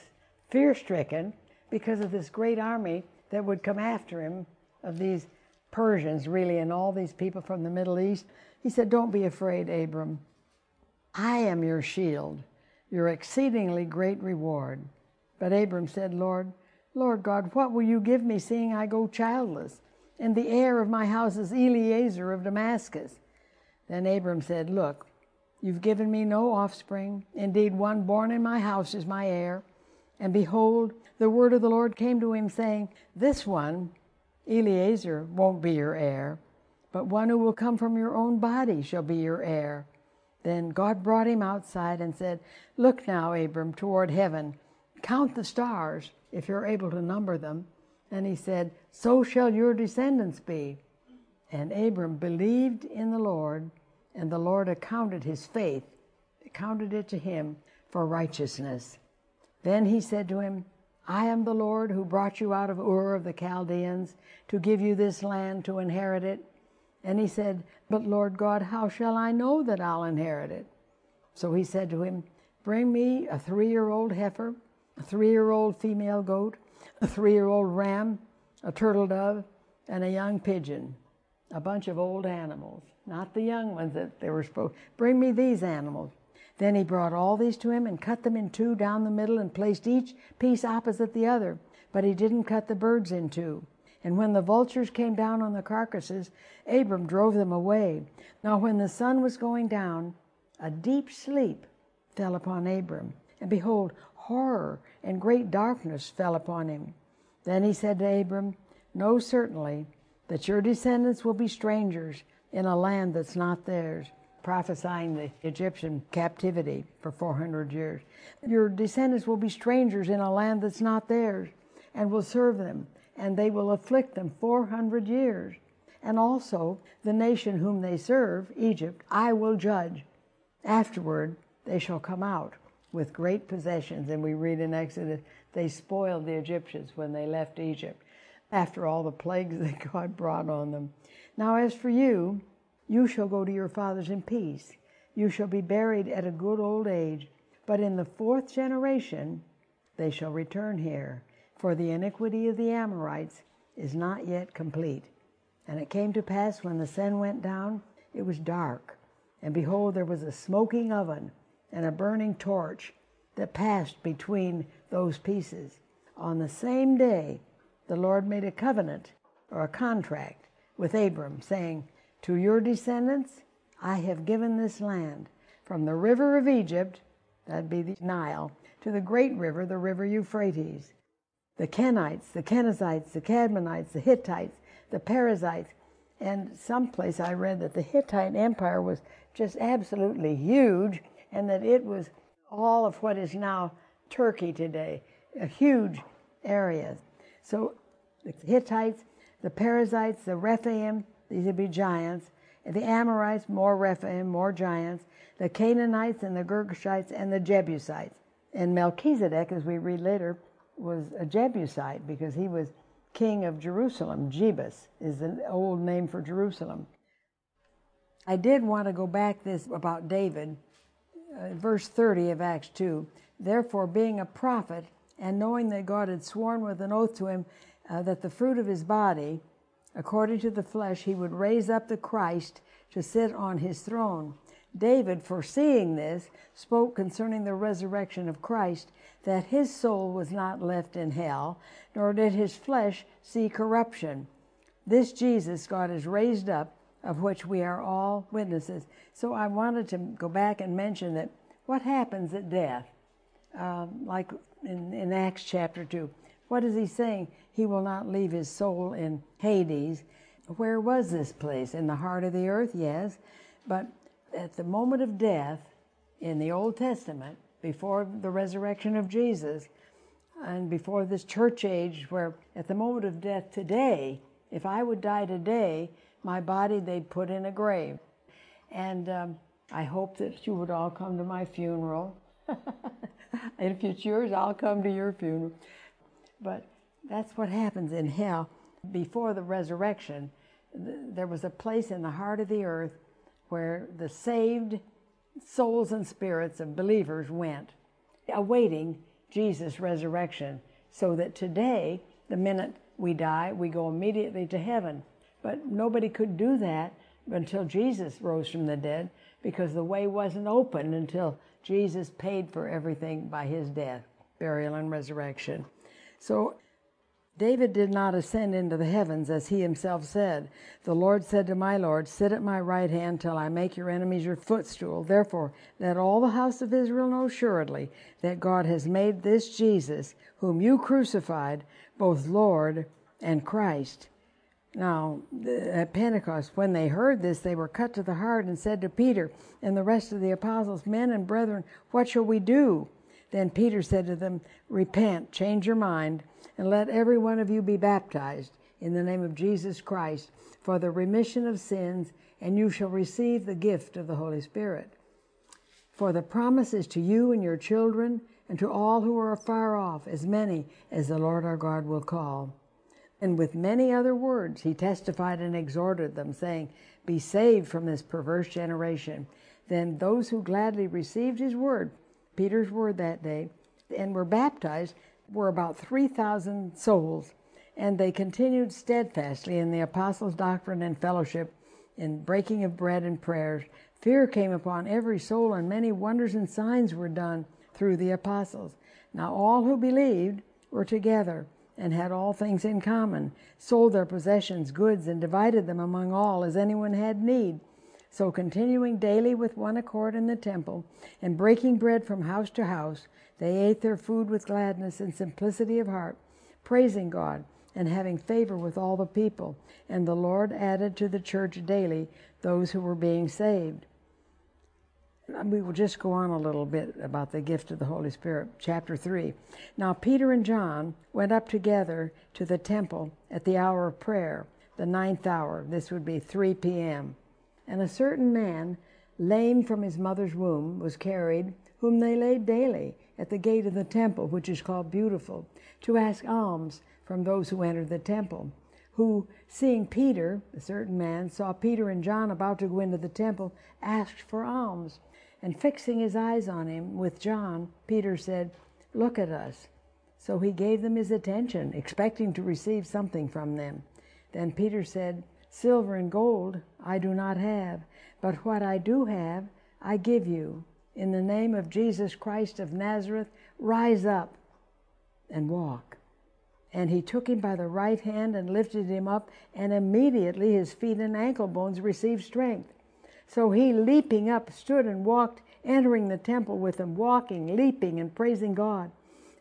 fear stricken because of this great army that would come after him of these Persians, really, and all these people from the Middle East? He said, Don't be afraid, Abram. I am your shield, your exceedingly great reward. But Abram said, Lord, Lord God, what will you give me, seeing I go childless? And the heir of my house is Eliezer of Damascus. Then Abram said, Look, you've given me no offspring. Indeed, one born in my house is my heir. And behold, the word of the Lord came to him, saying, This one, Eliezer, won't be your heir, but one who will come from your own body shall be your heir. Then God brought him outside and said, Look now, Abram, toward heaven, count the stars if you're able to number them. And he said, So shall your descendants be. And Abram believed in the Lord, and the Lord accounted his faith, accounted it to him for righteousness. Then he said to him, I am the Lord who brought you out of Ur of the Chaldeans to give you this land to inherit it. And he said, But Lord God, how shall I know that I'll inherit it? So he said to him, Bring me a three year old heifer, a three year old female goat, a three year old ram, a turtle dove, and a young pigeon, a bunch of old animals, not the young ones that they were supposed. Bring me these animals. Then he brought all these to him and cut them in two down the middle and placed each piece opposite the other. But he didn't cut the birds in two. And when the vultures came down on the carcasses, Abram drove them away. Now, when the sun was going down, a deep sleep fell upon Abram. And behold, horror and great darkness fell upon him. Then he said to Abram, Know certainly that your descendants will be strangers in a land that's not theirs, prophesying the Egyptian captivity for 400 years. Your descendants will be strangers in a land that's not theirs, and will serve them, and they will afflict them 400 years. And also the nation whom they serve, Egypt, I will judge. Afterward, they shall come out with great possessions. And we read in Exodus, they spoiled the Egyptians when they left Egypt after all the plagues that God brought on them. Now, as for you, you shall go to your fathers in peace. You shall be buried at a good old age. But in the fourth generation, they shall return here, for the iniquity of the Amorites is not yet complete. And it came to pass when the sun went down, it was dark and behold, there was a smoking oven and a burning torch that passed between those pieces. On the same day, the Lord made a covenant or a contract with Abram, saying, To your descendants I have given this land, from the river of Egypt, that'd be the Nile, to the great river, the river Euphrates. The Kenites, the Kenizzites, the Cadmonites, the Hittites, the Perizzites, and someplace I read that the Hittite Empire was just absolutely huge, and that it was all of what is now Turkey today, a huge area. So the Hittites, the Perizzites, the Rephaim, these would be giants, and the Amorites, more Rephaim, more giants, the Canaanites and the Girgashites and the Jebusites. And Melchizedek, as we read later, was a Jebusite because he was king of Jerusalem. Jebus is an old name for Jerusalem. I did want to go back this about David, uh, verse 30 of Acts 2. Therefore, being a prophet, and knowing that God had sworn with an oath to him uh, that the fruit of his body, according to the flesh, he would raise up the Christ to sit on his throne. David, foreseeing this, spoke concerning the resurrection of Christ, that his soul was not left in hell, nor did his flesh see corruption. This Jesus God has raised up, of which we are all witnesses. So I wanted to go back and mention that what happens at death, um, like in, in Acts chapter 2, what is he saying? He will not leave his soul in Hades. Where was this place? In the heart of the earth, yes. But at the moment of death in the Old Testament, before the resurrection of Jesus, and before this church age, where at the moment of death today, if I would die today, my body they'd put in a grave. And um, I hope that you would all come to my funeral. if it's yours, I'll come to your funeral. But that's what happens in hell. Before the resurrection, there was a place in the heart of the earth where the saved souls and spirits of believers went, awaiting Jesus' resurrection, so that today, the minute we die, we go immediately to heaven. But nobody could do that until Jesus rose from the dead because the way wasn't open until Jesus paid for everything by his death, burial, and resurrection. So David did not ascend into the heavens as he himself said. The Lord said to my Lord, Sit at my right hand till I make your enemies your footstool. Therefore, let all the house of Israel know assuredly that God has made this Jesus, whom you crucified, both Lord and Christ. Now, at Pentecost, when they heard this, they were cut to the heart and said to Peter and the rest of the apostles, Men and brethren, what shall we do? Then Peter said to them, Repent, change your mind, and let every one of you be baptized in the name of Jesus Christ for the remission of sins, and you shall receive the gift of the Holy Spirit. For the promise is to you and your children, and to all who are afar off, as many as the Lord our God will call. And with many other words he testified and exhorted them, saying, Be saved from this perverse generation. Then those who gladly received his word Peter's word that day and were baptized were about 3,000 souls. And they continued steadfastly in the apostles' doctrine and fellowship, in breaking of bread and prayers. Fear came upon every soul, and many wonders and signs were done through the apostles. Now all who believed were together and had all things in common, sold their possessions, goods, and divided them among all as anyone had need. So, continuing daily with one accord in the temple, and breaking bread from house to house, they ate their food with gladness and simplicity of heart, praising God and having favor with all the people. And the Lord added to the church daily those who were being saved. We will just go on a little bit about the gift of the Holy Spirit. Chapter 3. Now Peter and John went up together to the temple at the hour of prayer, the ninth hour. This would be 3 p.m. And a certain man, lame from his mother's womb, was carried, whom they laid daily at the gate of the temple, which is called Beautiful, to ask alms from those who entered the temple. Who, seeing Peter, a certain man, saw Peter and John about to go into the temple, asked for alms. And fixing his eyes on him with John, Peter said, Look at us. So he gave them his attention, expecting to receive something from them. Then Peter said, Silver and gold I do not have, but what I do have I give you. In the name of Jesus Christ of Nazareth, rise up and walk. And he took him by the right hand and lifted him up, and immediately his feet and ankle bones received strength. So he, leaping up, stood and walked, entering the temple with them, walking, leaping, and praising God.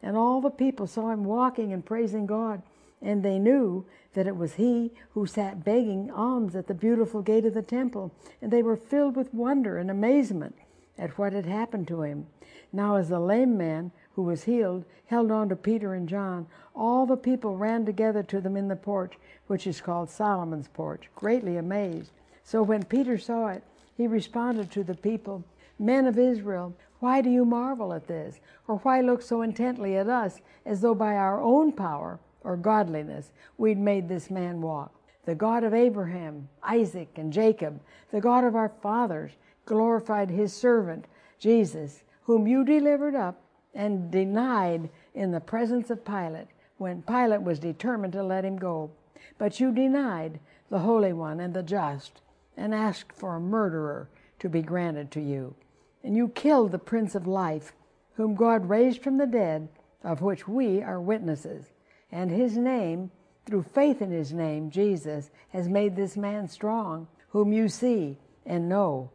And all the people saw him walking and praising God, and they knew that it was he who sat begging alms at the beautiful gate of the temple, and they were filled with wonder and amazement at what had happened to him. Now, as the lame man who was healed held on to Peter and John, all the people ran together to them in the porch, which is called Solomon's porch, greatly amazed. So when Peter saw it, he responded to the people, Men of Israel, why do you marvel at this? Or why look so intently at us as though by our own power or godliness, we'd made this man walk. The God of Abraham, Isaac, and Jacob, the God of our fathers, glorified his servant, Jesus, whom you delivered up and denied in the presence of Pilate when Pilate was determined to let him go. But you denied the Holy One and the just and asked for a murderer to be granted to you. And you killed the Prince of Life, whom God raised from the dead, of which we are witnesses and his name, through faith in his name, Jesus, has made this man strong, whom you see and know.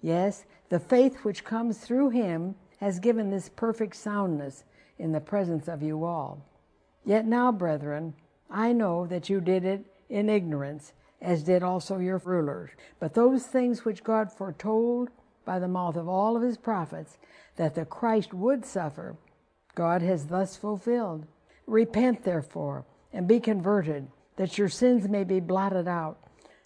Yes, the faith which comes through him has given this perfect soundness in the presence of you all. Yet now, brethren, I know that you did it in ignorance, as did also your rulers. But those things which God foretold by the mouth of all of his prophets, that the Christ would suffer, God has thus fulfilled. Repent, therefore, and be converted, that your sins may be blotted out,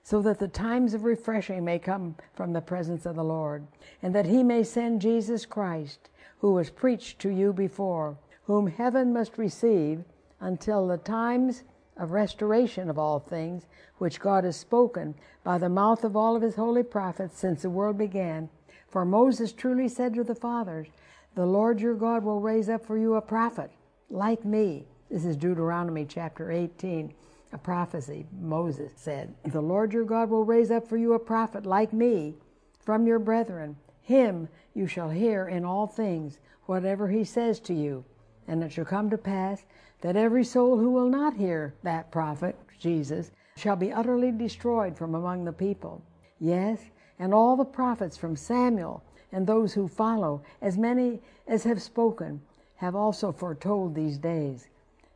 so that the times of refreshing may come from the presence of the Lord, and that he may send Jesus Christ, who was preached to you before, whom heaven must receive until the times of restoration of all things, which God has spoken by the mouth of all of his holy prophets since the world began. For Moses truly said to the fathers, The Lord your God will raise up for you a prophet like me. This is Deuteronomy chapter 18, a prophecy Moses said. The Lord your God will raise up for you a prophet like me from your brethren. Him you shall hear in all things, whatever he says to you. And it shall come to pass that every soul who will not hear that prophet, Jesus, shall be utterly destroyed from among the people. Yes, and all the prophets from Samuel and those who follow, as many as have spoken, have also foretold these days.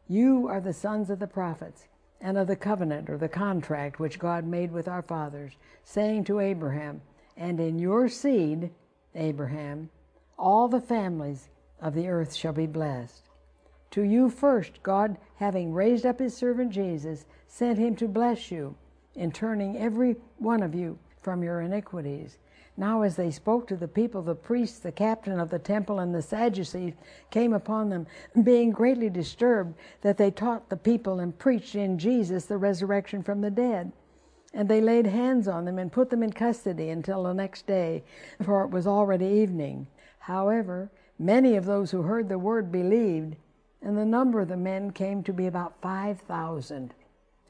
You are the sons of the prophets and of the covenant or the contract which God made with our fathers, saying to Abraham, And in your seed, Abraham, all the families of the earth shall be blessed. To you first, God, having raised up his servant Jesus, sent him to bless you in turning every one of you from your iniquities now, as they spoke to the people, the priests, the captain of the temple, and the Sadducees came upon them, being greatly disturbed that they taught the people and preached in Jesus the resurrection from the dead. And they laid hands on them and put them in custody until the next day, for it was already evening. However, Many of those who heard the word believed, and the number of the men came to be about 5,000.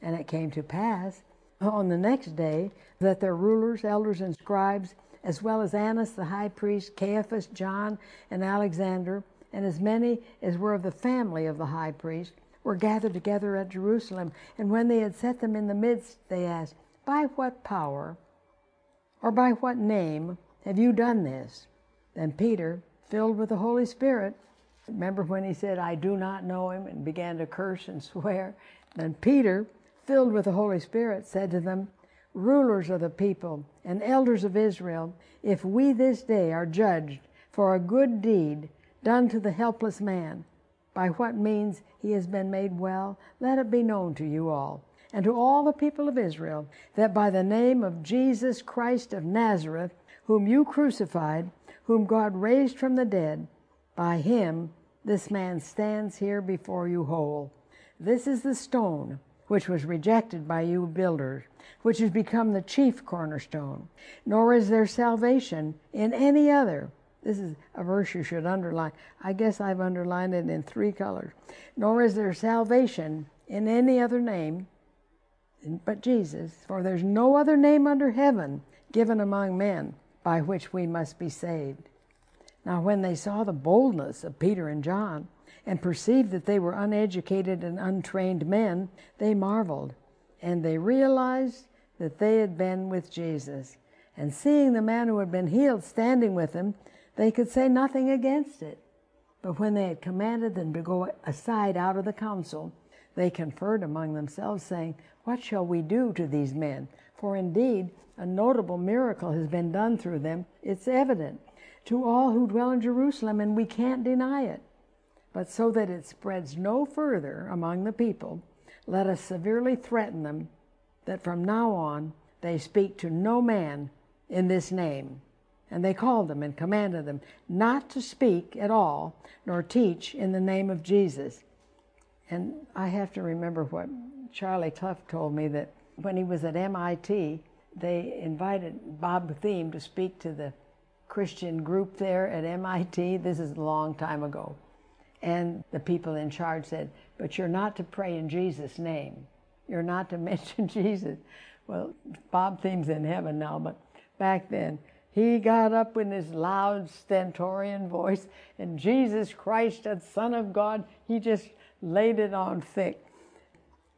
And it came to pass on the next day that their rulers, elders, and scribes, as well as Annas the high priest, Caiaphas, John, and Alexander, and as many as were of the family of the high priest, were gathered together at Jerusalem. And when they had set them in the midst, they asked, By what power or by what name have you done this? Then Peter, filled with the Holy Spirit, remember when he said, I do not know him, and began to curse and swear? Then Peter, filled with the Holy Spirit, said to them, Rulers of the people and elders of Israel, if we this day are judged for a good deed done to the helpless man, by what means he has been made well, let it be known to you all, and to all the people of Israel, that by the name of Jesus Christ of Nazareth, whom you crucified, whom God raised from the dead, by him this man stands here before you whole. This is the stone which was rejected by you builders, which has become the chief cornerstone. Nor is there salvation in any other. This is a verse you should underline. I guess I've underlined it in three colors. Nor is there salvation in any other name but Jesus, for there's no other name under heaven given among men by which we must be saved. Now, when they saw the boldness of Peter and John, and perceived that they were uneducated and untrained men, they marveled, and they realized that they had been with Jesus. And seeing the man who had been healed standing with them, they could say nothing against it. But when they had commanded them to go aside out of the council, they conferred among themselves, saying, What shall we do to these men? For indeed, a notable miracle has been done through them. It's evident to all who dwell in Jerusalem, and we can't deny it. But so that it spreads no further among the people, let us severely threaten them that from now on they speak to no man in this name. And they called them and commanded them not to speak at all, nor teach in the name of Jesus. And I have to remember what Charlie Clough told me that when he was at MIT, they invited Bob Thieme to speak to the Christian group there at MIT. This is a long time ago. And the people in charge said, But you're not to pray in Jesus' name. You're not to mention Jesus. Well, Bob Thieme's in heaven now, but back then, he got up in his loud, stentorian voice, and Jesus Christ, the Son of God, he just laid it on thick.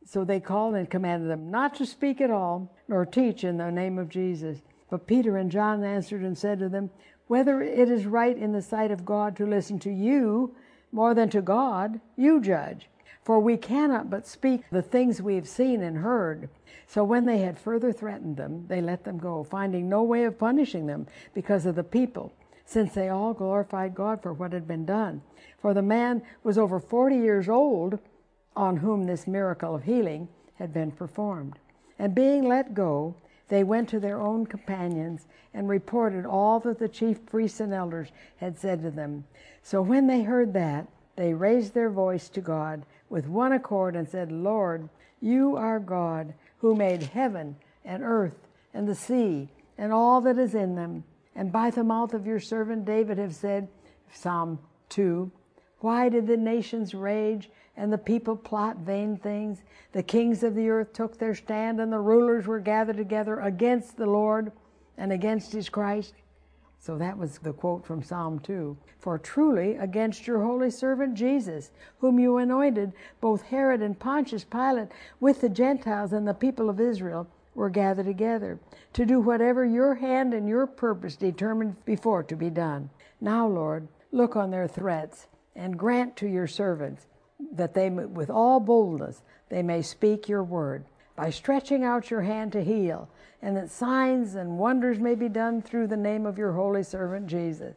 So they called and commanded them not to speak at all, nor teach in the name of Jesus. But Peter and John answered and said to them, Whether it is right in the sight of God to listen to you more than to God, you judge. For we cannot but speak the things we have seen and heard. So when they had further threatened them, they let them go, finding no way of punishing them because of the people, since they all glorified God for what had been done. For the man was over forty years old on whom this miracle of healing had been performed. And being let go, they went to their own companions and reported all that the chief priests and elders had said to them. So when they heard that, they raised their voice to God with one accord and said, Lord, you are God who made heaven and earth and the sea and all that is in them. And by the mouth of your servant David have said, Psalm 2, Why did the nations rage and the people plot vain things. The kings of the earth took their stand, and the rulers were gathered together against the Lord and against his Christ. So that was the quote from Psalm 2. For truly against your holy servant Jesus, whom you anointed, both Herod and Pontius Pilate, with the Gentiles and the people of Israel, were gathered together to do whatever your hand and your purpose determined before to be done. Now, Lord, look on their threats and grant to your servants that they, with all boldness, they may speak your word by stretching out your hand to heal, and that signs and wonders may be done through the name of your holy servant Jesus.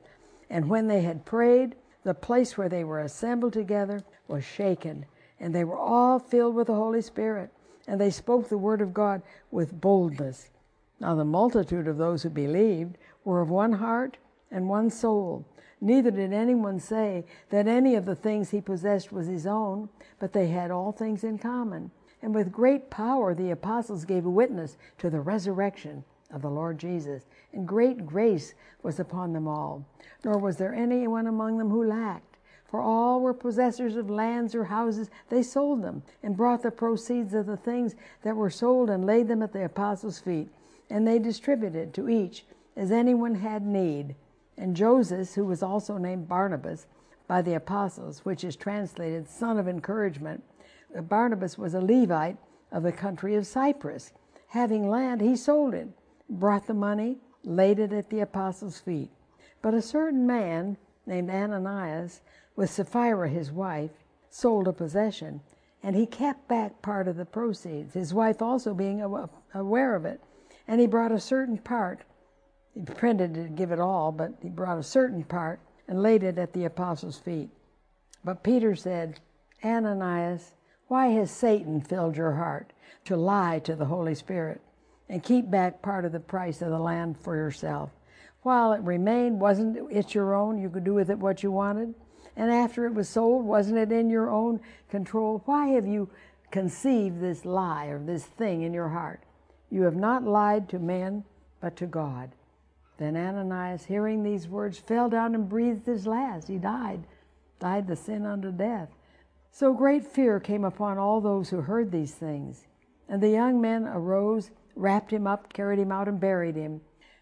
And when they had prayed, the place where they were assembled together was shaken, and they were all filled with the Holy Spirit, and they spoke the word of God with boldness. Now the multitude of those who believed were of one heart and one soul. Neither did anyone say that any of the things he possessed was his own, but they had all things in common. And with great power the apostles gave witness to the resurrection of the Lord Jesus, and great grace was upon them all. Nor was there any one among them who lacked, for all were possessors of lands or houses. They sold them and brought the proceeds of the things that were sold and laid them at the apostles' feet, and they distributed to each as anyone had need. And Joseph, who was also named Barnabas by the apostles, which is translated son of encouragement, Barnabas was a Levite of the country of Cyprus. Having land, he sold it, brought the money, laid it at the apostles' feet. But a certain man named Ananias, with Sapphira his wife, sold a possession, and he kept back part of the proceeds, his wife also being aware of it. And he brought a certain part, he pretended to give it all, but he brought a certain part and laid it at the apostles' feet. But Peter said, Ananias, why has Satan filled your heart to lie to the Holy Spirit and keep back part of the price of the land for yourself? While it remained, wasn't it your own? You could do with it what you wanted. And after it was sold, wasn't it in your own control? Why have you conceived this lie or this thing in your heart? You have not lied to men, but to God. Then Ananias, hearing these words, fell down and breathed his last. He died, died the sin unto death. So great fear came upon all those who heard these things. And the young men arose, wrapped him up, carried him out, and buried him.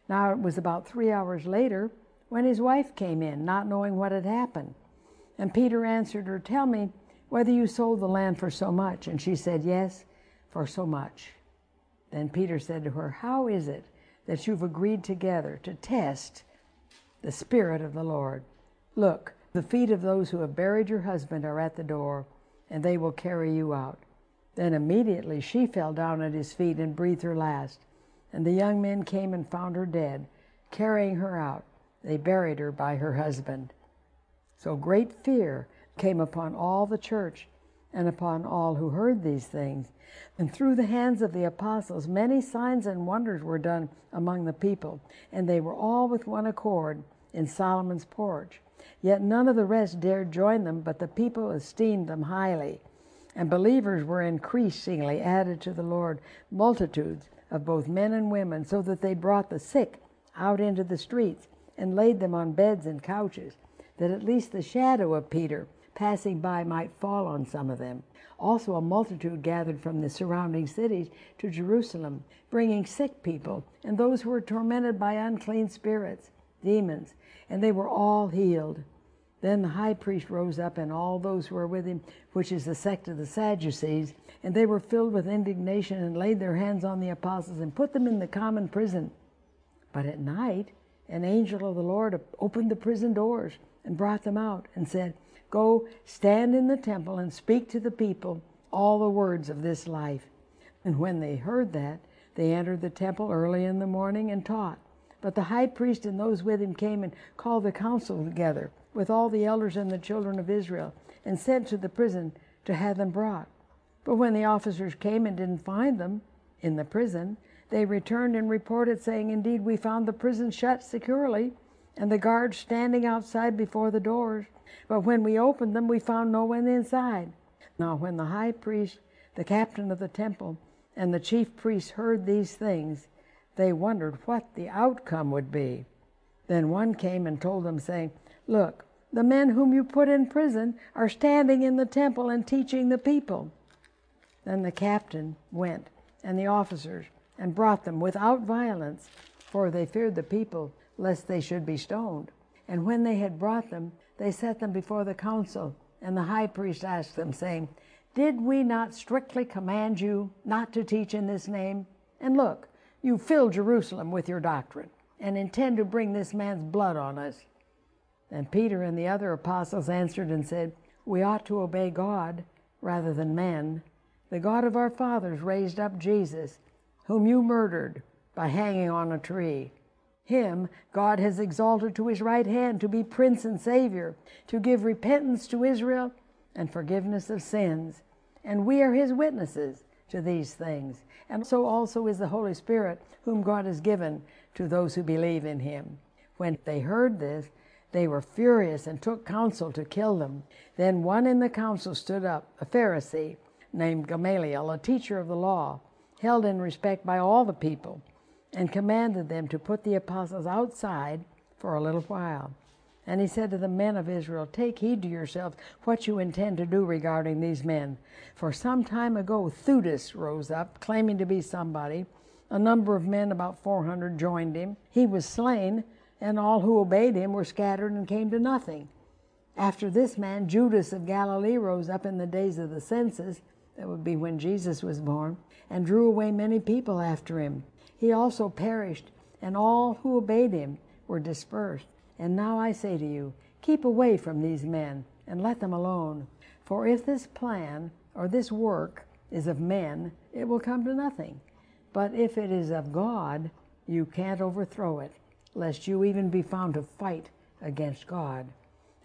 Now it was about three hours later when his wife came in, not knowing what had happened. And Peter answered her, Tell me whether you sold the land for so much. And she said, Yes, for so much. Then Peter said to her, How is it that you've agreed together to test the Spirit of the Lord? Look, the feet of those who have buried your husband are at the door, and they will carry you out. Then immediately she fell down at his feet and breathed her last. And the young men came and found her dead, carrying her out. They buried her by her husband. So great fear came upon all the church and upon all who heard these things. And through the hands of the apostles, many signs and wonders were done among the people, and they were all with one accord in Solomon's porch. Yet none of the rest dared join them, but the people esteemed them highly. And believers were increasingly added to the Lord, multitudes of both men and women, so that they brought the sick out into the streets and laid them on beds and couches, that at least the shadow of Peter passing by might fall on some of them. Also, a multitude gathered from the surrounding cities to Jerusalem, bringing sick people and those who were tormented by unclean spirits, demons, and they were all healed. Then the high priest rose up, and all those who were with him, which is the sect of the Sadducees, and they were filled with indignation and laid their hands on the apostles and put them in the common prison. But at night, an angel of the Lord opened the prison doors and brought them out and said, Go stand in the temple and speak to the people all the words of this life. And when they heard that, they entered the temple early in the morning and taught. But the high priest and those with him came and called the council together with all the elders and the children of Israel, and sent to the prison to have them brought. But when the officers came and didn't find them in the prison, they returned and reported, saying, Indeed, we found the prison shut securely, and the guards standing outside before the doors. But when we opened them, we found no one inside. Now, when the high priest, the captain of the temple, and the chief priests heard these things, they wondered what the outcome would be. Then one came and told them, saying, Look, the men whom you put in prison are standing in the temple and teaching the people. Then the captain went, and the officers, and brought them without violence, for they feared the people, lest they should be stoned. And when they had brought them, they set them before the council. And the high priest asked them, saying, Did we not strictly command you not to teach in this name? And look, you fill Jerusalem with your doctrine, and intend to bring this man's blood on us. And Peter and the other apostles answered and said, We ought to obey God rather than men. The God of our fathers raised up Jesus, whom you murdered by hanging on a tree. Him God has exalted to his right hand to be Prince and Savior, to give repentance to Israel and forgiveness of sins. And we are his witnesses to these things. And so also is the Holy Spirit, whom God has given to those who believe in him. When they heard this, they were furious and took counsel to kill them. Then one in the council stood up, a Pharisee named Gamaliel, a teacher of the law, held in respect by all the people. And commanded them to put the apostles outside for a little while. And he said to the men of Israel, Take heed to yourselves what you intend to do regarding these men. For some time ago, Theudas rose up, claiming to be somebody. A number of men, about 400, joined him. He was slain, and all who obeyed him were scattered and came to nothing. After this man, Judas of Galilee rose up in the days of the census, that would be when Jesus was born, and drew away many people after him. He also perished, and all who obeyed him were dispersed. And now I say to you, keep away from these men and let them alone. For if this plan or this work is of men, it will come to nothing. But if it is of God, you can't overthrow it, lest you even be found to fight against God.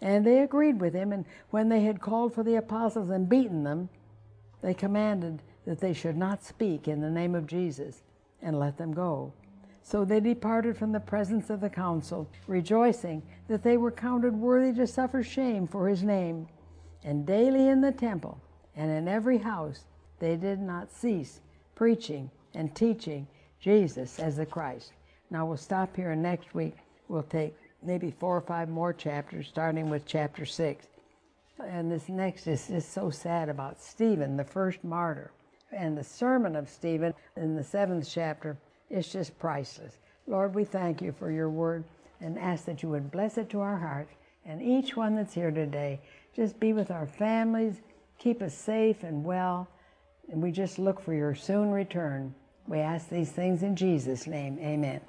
And they agreed with him, and when they had called for the apostles and beaten them, they commanded that they should not speak in the name of Jesus and let them go. So they departed from the presence of the council, rejoicing that they were counted worthy to suffer shame for his name. And daily in the temple and in every house they did not cease preaching and teaching Jesus as the Christ. Now we'll stop here, and next week we'll take maybe four or five more chapters, starting with chapter six. And this next is just so sad about Stephen, the first martyr. And the sermon of Stephen in the seventh chapter is just priceless. Lord, we thank you for your word and ask that you would bless it to our hearts and each one that's here today. Just be with our families, keep us safe and well, and we just look for your soon return. We ask these things in Jesus' name. Amen.